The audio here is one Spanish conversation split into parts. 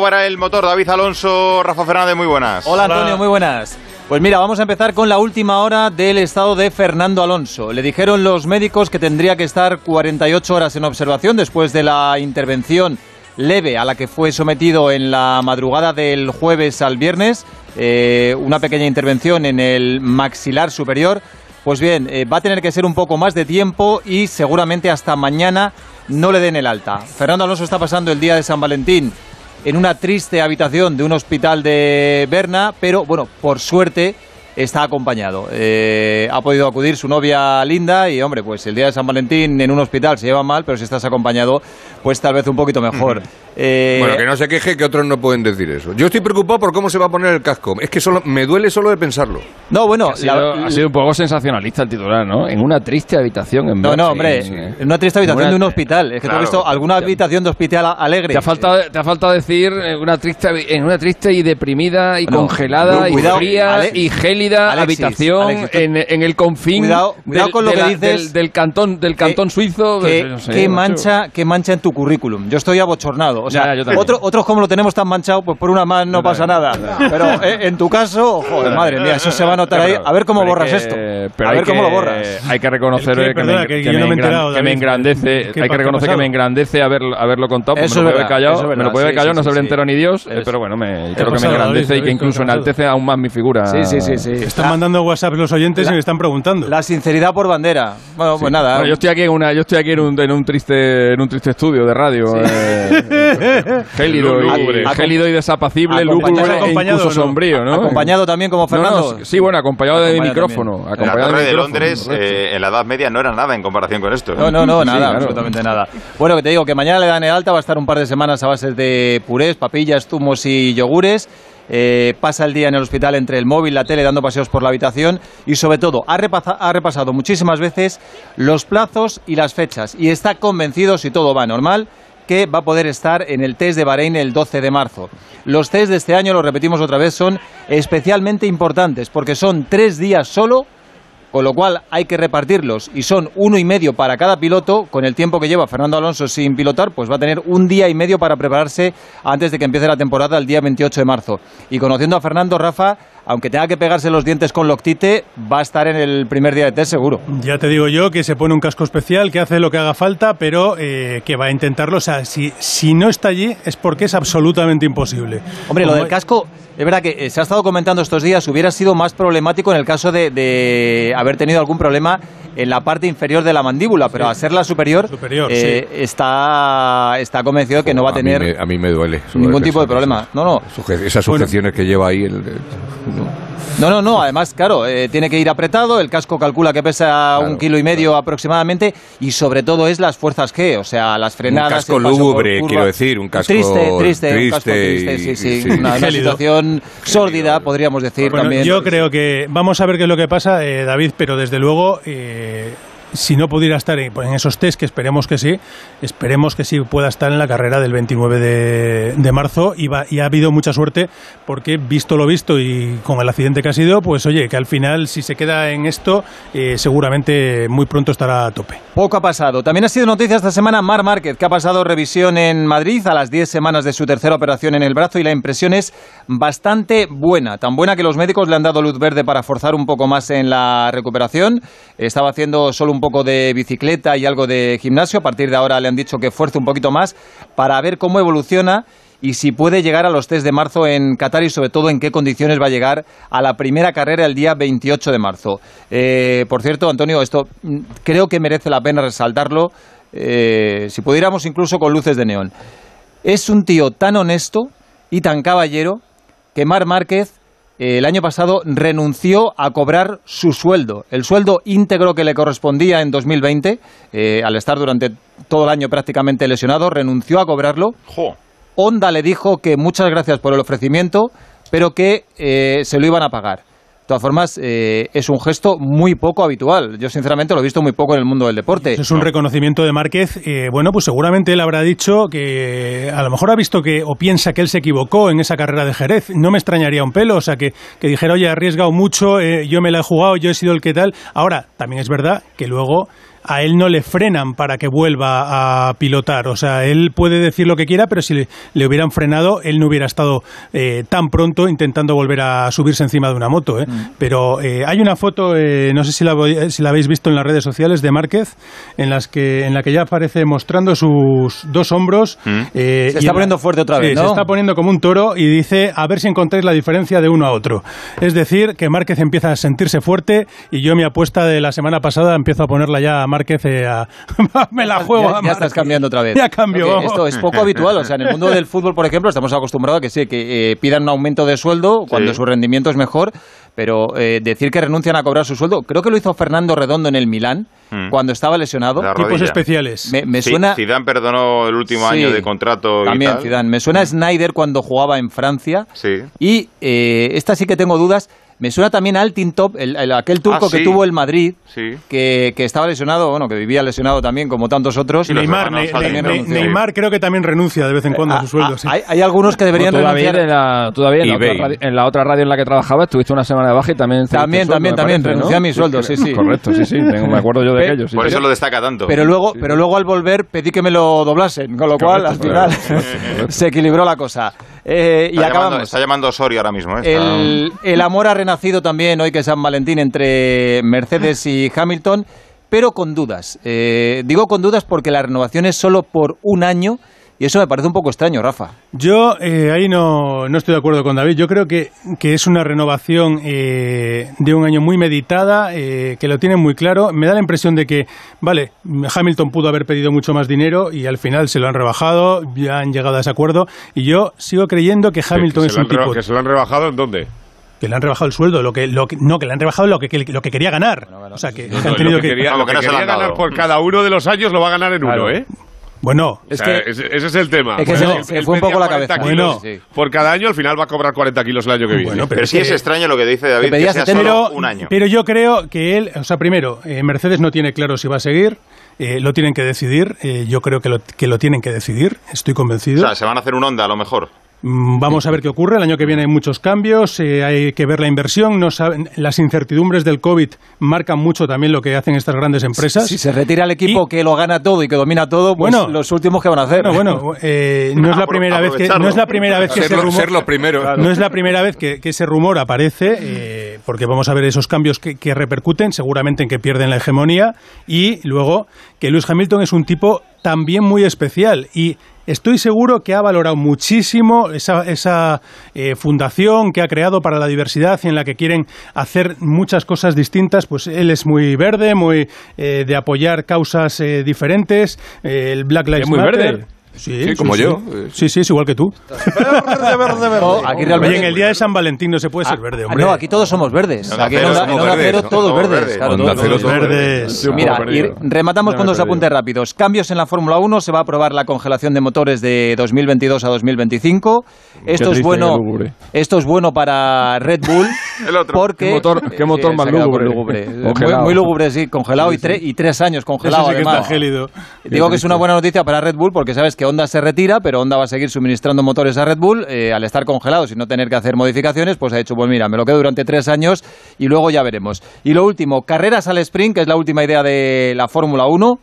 para el motor David Alonso, Rafa Fernández, muy buenas. Hola Antonio, muy buenas. Pues mira, vamos a empezar con la última hora del estado de Fernando Alonso. Le dijeron los médicos que tendría que estar 48 horas en observación después de la intervención leve a la que fue sometido en la madrugada del jueves al viernes, eh, una pequeña intervención en el maxilar superior. Pues bien, eh, va a tener que ser un poco más de tiempo y seguramente hasta mañana no le den el alta. Fernando Alonso está pasando el día de San Valentín en una triste habitación de un hospital de Berna, pero bueno, por suerte está acompañado. Eh, ha podido acudir su novia Linda y, hombre, pues el día de San Valentín en un hospital se lleva mal, pero si estás acompañado, pues tal vez un poquito mejor. Eh, bueno, que no se queje que otros no pueden decir eso. Yo estoy preocupado por cómo se va a poner el casco. Es que solo me duele solo de pensarlo. No, bueno, ha sido, un poco sensacionalista el titular, ¿no? En una triste habitación en No, no, hombre, en una triste habitación de un hospital. Es que tú has visto alguna habitación de hospital alegre. Te ha faltado, te ha faltado decir en una triste, en una triste y deprimida y congelada y fría y gélida habitación en, en, el confín cuidado, cuidado con lo que dices del, cantón del cantón suizo. Que, mancha, que mancha en tu currículum. Yo estoy abochornado. O sea, otros como lo tenemos tan manchado, pues por una más no pasa nada. Pero eh, en tu caso, joder, madre mía, eso se va a notar ahí. A ver cómo borras esto. A ver cómo lo borras. Hay que reconocer que, me, engrandece. Hay que reconocer que me engrandece haberlo contado. me lo puede haber callado, me lo puede haber callado, no se lo entero ni Dios. Pero bueno, creo que me engrandece y que incluso enaltece aún más mi figura. Sí, sí, sí. Están mandando WhatsApp los oyentes y me están preguntando. La sinceridad por bandera. Bueno, pues nada. yo estoy aquí en una, yo estoy aquí en un, en un triste, en un triste estudio de radio. Eh, gélido, y, gélido y desapacible, lúgubre e incluso sombrío, ¿no? Acompañado también como Fernando. sí, bueno, acompañado, de micrófono. Acompañado la torre de, Londres, eh, en la Edad Media, no era nada en comparación con esto. No, no, no, nada, absolutamente nada. Bueno, que te digo que mañana le dan el alta, va a estar un par de semanas a base de purés, papillas, zumos y yogures. Eh, pasa el día en el hospital entre el móvil, la tele, dando paseos por la habitación y sobre todo ha, ha, repasado muchísimas veces los plazos y las fechas y está convencido, si todo va normal, que va a poder estar en el test de Bahrein el 12 de marzo. Los test de este año, lo repetimos otra vez, son especialmente importantes porque son tres días solo con lo cual hay que repartirlos y son uno y medio para cada piloto, con el tiempo que lleva Fernando Alonso sin pilotar, pues va a tener un día y medio para prepararse antes de que empiece la temporada el día 28 de marzo. Y conociendo a Fernando Rafa, aunque tenga que pegarse los dientes con Loctite, va a estar en el primer día de test seguro. Ya te digo yo que se pone un casco especial, que hace lo que haga falta, pero eh, que va a intentarlo. O sea, si, si no está allí es porque es absolutamente imposible. Hombre, lo del casco, es verdad que eh, se ha estado comentando estos días, hubiera sido más problemático en el caso de, de haber tenido algún problema en la parte inferior de la mandíbula, pero a ser la superior, eh, está, está convencido que no va a tener a mí me, duele ningún tipo de problema. No, no. Esas sujeciones que lleva ahí el, no, no, no. Además, claro, eh, tiene que ir apretado. El casco calcula que pesa un kilo y medio aproximadamente. Y sobre todo es las fuerzas G, o sea, las frenadas. Un casco lúgubre, quiero decir. Un casco triste, triste, un casco triste, sí, sí. Una, situación sórdida, podríamos decir también. Yo creo que vamos a ver qué es lo que pasa, eh, David, pero desde luego. Eh, si no pudiera estar en, esos test, que esperemos que sí, esperemos que sí pueda estar en la carrera del 29 de, marzo y, va, y, ha habido mucha suerte porque, visto lo visto y con el accidente que ha sido, pues oye, que al final si se queda en esto, eh, seguramente muy pronto estará a tope. Poco ha pasado. También ha sido noticia esta semana Mar Márquez, que ha pasado revisión en Madrid a las 10 semanas de su tercera operación en el brazo y la impresión es bastante buena. Tan buena que los médicos le han dado luz verde para forzar un poco más en la recuperación. Estaba haciendo solo un poco de bicicleta y algo de gimnasio. A partir de ahora le han dicho que fuerce un poquito más para ver cómo evoluciona y si puede llegar a los test de marzo en Qatar y sobre todo en qué condiciones va a llegar a la primera carrera el día 28 de marzo. Eh, por cierto, Antonio, esto mm, creo que merece la pena resaltarlo, eh, si pudiéramos incluso con luces de neón. Es un tío tan honesto y tan caballero que Mar Márquez el año pasado renunció a cobrar su sueldo, el sueldo íntegro que le correspondía en 2020, eh, al estar durante todo el año prácticamente lesionado, renunció a cobrarlo. Honda le dijo que muchas gracias por el ofrecimiento, pero que eh, se lo iban a pagar. De todas formas, eh, es un gesto muy poco habitual. Yo, sinceramente, lo he visto muy poco en el mundo del deporte. es un reconocimiento de Márquez. Eh, bueno, pues seguramente él habrá dicho que a lo mejor ha visto que o piensa que él se equivocó en esa carrera de Jerez. No me extrañaría un pelo. O sea, que, que dijera, oye, he arriesgado mucho, eh, yo me la he jugado, yo he sido el que tal. Ahora, también es verdad que luego a él no le frenan para que vuelva a pilotar. O sea, él puede decir lo que quiera, pero si le, hubieran frenado, él no hubiera estado eh, tan pronto intentando volver a subirse encima de una moto. ¿eh? Mm. Pero eh, hay una foto, no sé si la, si la habéis visto en las redes sociales, de Márquez, en, las que, en la que ya aparece mostrando sus dos hombros. Mm. se está poniendo fuerte otra vez. Se está poniendo como un toro y dice, a ver si encontráis la diferencia de uno a otro. Es decir, que Márquez empieza a sentirse fuerte y yo mi apuesta de la semana pasada empiezo a ponerla ya a Márquez a, me la juego. Ya, estás cambiando otra vez. Ya cambio. Esto es poco habitual. O sea, en el mundo del fútbol, por ejemplo, estamos acostumbrados a que sí, que eh, pidan un aumento de sueldo cuando su rendimiento es mejor, pero eh, decir que renuncian a cobrar su sueldo, creo que lo hizo Fernando Redondo en el Milán mm. cuando estaba lesionado. Tipos especiales. Me, suena. Zidane perdonó el último año de contrato. También Zidane. Me suena Snyder cuando jugaba en Francia. Sí. Y eh, esta sí que tengo dudas. Me suena también a Altintop, el, aquel turco ah, que tuvo el Madrid, que, que, estaba lesionado, bueno, que vivía lesionado también, como tantos otros. Neymar, Neymar, creo que también renuncia de vez en cuando a, su sueldo. Hay, hay, algunos que deberían renunciar. En la, todavía en la, otra radio, en la, otra radio, en la que trabajaba estuviste una semana de baja y también... También, también, también, renuncié a mi sueldo, sí, sí. Correcto, sí, sí, me acuerdo yo de ellos. Por eso lo destaca tanto. Pero luego, pero luego al volver pedí que me lo doblasen, con lo cual al final se equilibró la cosa. Eh, y acabamos. está llamando Osorio ahora mismo. ¿eh? El, amor ha renacido también hoy que es San Valentín entre Mercedes y Hamilton, pero con dudas. Eh, digo con dudas porque la renovación es solo por un año y eso me parece un poco extraño, Rafa. Yo eh, ahí no, no, estoy de acuerdo con David. Yo creo que, que es una renovación eh, de un año muy meditada, eh, que lo tienen muy claro. Me da la impresión de que, vale, Hamilton pudo haber pedido mucho más dinero y al final se lo han rebajado, ya han llegado a ese acuerdo. Y yo sigo creyendo que Hamilton es un tipo... ¿Que se lo han rebajado en dónde? que le han rebajado el sueldo, lo que, lo no, que le han rebajado lo que, lo que quería ganar. o sea, que, han tenido que, lo que quería ganar por cada uno de los años lo va a ganar en uno, ¿eh? Bueno, es que ese, es el tema. Es que fue un poco la cabeza. bueno, por cada año al final va a cobrar 40 kilos el año que viene. pero, sí es extraño lo que dice David, que, sea solo un año. Pero yo creo que él, o sea, primero, eh, Mercedes no tiene claro si va a seguir. Eh, lo tienen que decidir. Eh, yo creo que lo, que lo tienen que decidir. Estoy convencido. O sea, se van a hacer un onda a lo mejor. Mm, vamos a ver qué ocurre. El año que viene hay muchos cambios, eh, hay que ver la inversión. No saben, las incertidumbres del COVID marcan mucho también lo que hacen estas grandes empresas. Si, se retira el equipo que lo gana todo y que domina todo, pues bueno, los últimos que van a hacer. Bueno, eh, no es la primera vez que no es la primera vez que ese rumor no es la primera vez que, ese rumor aparece, eh, porque vamos a ver esos cambios que, que repercuten, seguramente en que pierden la hegemonía y luego que Lewis Hamilton es un tipo también muy especial y estoy seguro que ha valorado muchísimo esa, esa eh, fundación que ha creado para la diversidad y en la que quieren hacer muchas cosas distintas. Pues él es muy verde, muy eh, de apoyar causas eh, diferentes. el Black Lives es muy verde. Sí, como yo. Sí, sí, es igual que tú. Verde, verde, verde. aquí realmente... Oye, en el día de San Valentín no se puede ser verde, hombre. No, aquí todos somos verdes. aquí en Onda Cero todos verdes. Claro, todos verdes. Mira, y rematamos con dos apuntes rápidos. Cambios en la Fórmula 1. Se va a aprobar la congelación de motores de 2022 a 2025. Esto es bueno. Esto es bueno para Red Bull. El otro. Porque, ¿Qué motor, qué motor más lúgubre? Muy, lúgubre, sí. Congelado y, y tres años congelado. además. Digo que es una buena noticia para Red Bull porque sabes que Honda se retira, pero Honda va a seguir suministrando motores a Red Bull. Eh, al estar congelados y no tener que hacer modificaciones, pues ha dicho, pues mira, me lo quedo durante tres años y luego ya veremos. Y lo último, carreras al sprint, que es la última idea de la Fórmula 1.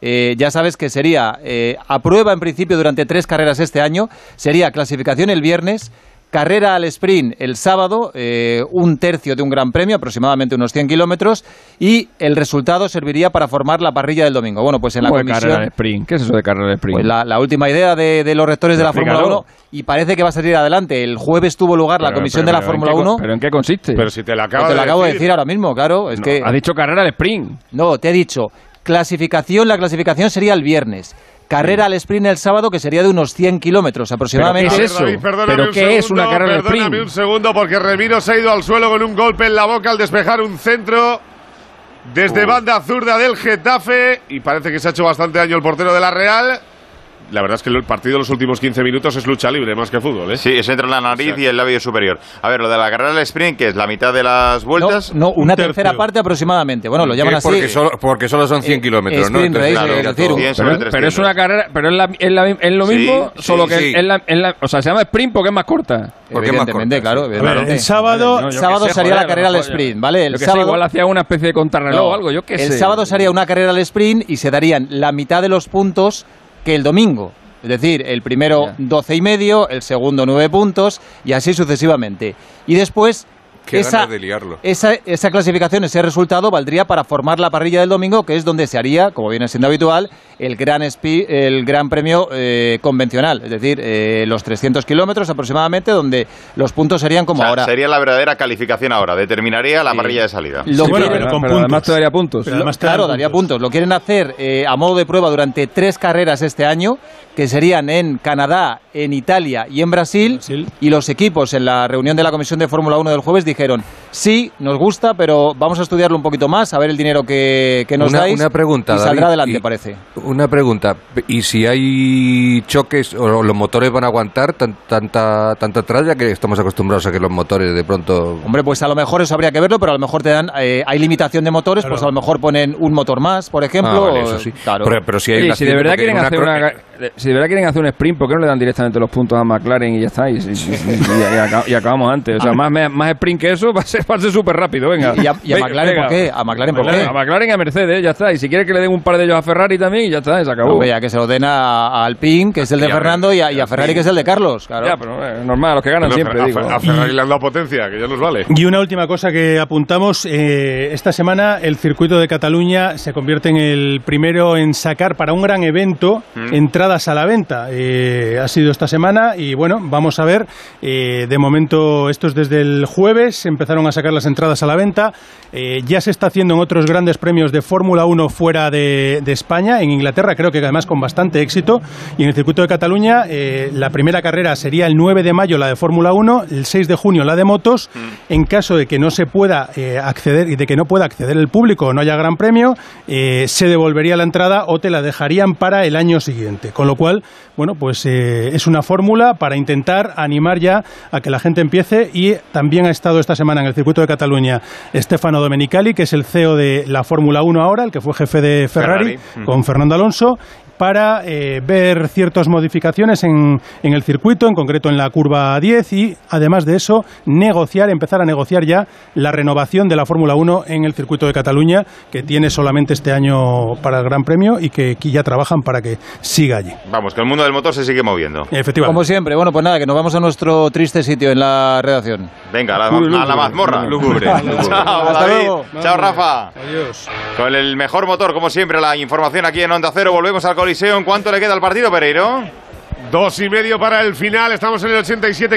Eh, ya sabes que sería eh, a prueba en principio durante tres carreras este año, sería clasificación el viernes, Carrera al sprint el sábado, eh, un tercio de un gran premio, aproximadamente unos 100 kilómetros, y el resultado serviría para formar la parrilla del domingo. Bueno, pues en la comisión... carrera al sprint? ¿Qué es eso de carrera al sprint? Pues la, última idea de, los rectores de la Fórmula 1 y parece que va a salir adelante. El jueves tuvo lugar la comisión de la Fórmula 1. ¿Pero en qué consiste? Pero si te la acabo, pues te la acabo de decir ahora mismo, claro. Es que... Ha dicho carrera al sprint. No, te he dicho clasificación. La clasificación sería el viernes. Carrera al sprint el sábado que sería de unos 100 kilómetros aproximadamente. ¿Pero qué es eso? ¿Pero qué es una carrera al sprint? un segundo porque Remiro se ha ido al suelo con un golpe en la boca al despejar un centro desde banda zurda del Getafe y parece que se ha hecho bastante daño el portero de la Real. La verdad es que el partido de los últimos 15 minutos es lucha libre más que fútbol. ¿eh? Sí, es entre la nariz y el labio superior. A ver, lo de la carrera del sprint, que es la mitad de las vueltas. No, una tercera parte aproximadamente. Bueno, lo llaman así. Porque solo, porque solo son 100 eh, kilómetros, ¿no? pero, es una carrera, pero es, lo mismo, solo que es la, o sea, se llama sprint porque es más corta. Porque evidentemente, claro. el sábado, sábado sería la carrera al sprint, ¿vale? El sábado igual hacía una especie de contrarreloj o algo, yo qué sé. El sábado sería una carrera al sprint y se darían la mitad de los puntos que el domingo. Es decir, el primero 12 y medio, el segundo 9 puntos y así sucesivamente. Y después esa, Esa, esa, clasificación, ese resultado, valdría para formar la parrilla del domingo, que es donde se haría, como viene siendo habitual, el gran, el gran premio eh, convencional. Es decir, eh, los 300 kilómetros aproximadamente, donde los puntos serían como ahora. Sería la verdadera calificación ahora, determinaría la parrilla de salida. Lo bueno, pero, además te daría puntos. claro, daría puntos. Lo quieren hacer eh, a modo de prueba durante tres carreras este año, que serían en Canadá, en Italia y en Brasil. Y los equipos en la reunión de la Comisión de Fórmula 1 del jueves dijeron, dijeron, sí, nos gusta, pero vamos a estudiarlo un poquito más, a ver el dinero que, nos dais. Una pregunta, y saldrá adelante, parece. Una pregunta, ¿y si hay choques o los motores van a aguantar tanta, tanta tralla que estamos acostumbrados a que los motores de pronto... Hombre, pues a lo mejor eso habría que verlo, pero a lo mejor te dan, eh, hay limitación de motores, pues a lo mejor ponen un motor más, por ejemplo. Ah, eso sí. Claro. Pero, si hay si de verdad quieren hacer una si de verdad quieren hacer un sprint, ¿por qué no le dan directamente los puntos a McLaren y ya está? Y, acabamos antes. O sea, más, más sprint que eso va a ser súper rápido, venga. ¿Y a, McLaren por qué? ¿A McLaren por qué? A McLaren y a Mercedes, ya está. Y si quiere que le den un par de ellos a Ferrari también, ya está, se acabó. ya que se lo den a, Alpine, que es el de Fernando, y a, Ferrari, que es el de Carlos. Claro. Ya, pero eh, normal, los que ganan siempre. A, Ferrari le han dado potencia, que ya nos vale. Y una última cosa que apuntamos. Eh, esta semana el circuito de Cataluña se convierte en el primero en sacar para un gran evento mm. entradas a la venta. Eh, ha sido esta semana y bueno, vamos a ver. Eh, de momento, esto es desde el jueves, empezaron a sacar las entradas a la venta. Eh, ya se está haciendo en otros grandes premios de Fórmula 1 fuera de, España, en Inglaterra, creo que además con bastante éxito. Y en el circuito de Cataluña, la primera carrera sería el 9 de mayo, la de Fórmula 1, el 6 de junio, la de motos. Mm. En caso de que no se pueda acceder y de que no pueda acceder el público o no haya gran premio, se devolvería la entrada o te la dejarían para el año siguiente. Con lo cual, bueno, pues eh, es una fórmula para intentar animar ya a que la gente empiece y también ha estado esta semana en el circuito de Cataluña Stefano Domenicali, que es el CEO de la Fórmula 1 ahora, el que fue jefe de Ferrari, con Fernando Alonso, para eh, ver ciertas modificaciones en, en, el circuito, en concreto en la curva 10 y además de eso negociar, empezar a negociar ya la renovación de la Fórmula 1 en el circuito de Cataluña que tiene solamente este año para el Gran Premio y que aquí ya trabajan para que siga allí. Vamos, que el mundo del motor se sigue moviendo. Efectivamente. Como siempre, bueno, pues nada, que nos vamos a nuestro triste sitio en la redacción. Venga, a la, mazmorra. Chao, David. Chao, Rafa. Adiós. Con el mejor motor, como siempre, la información aquí en Onda Cero. Volvemos al ¿En cuánto le queda al partido, Pereiro? Dos y medio para el final. Estamos en el 87.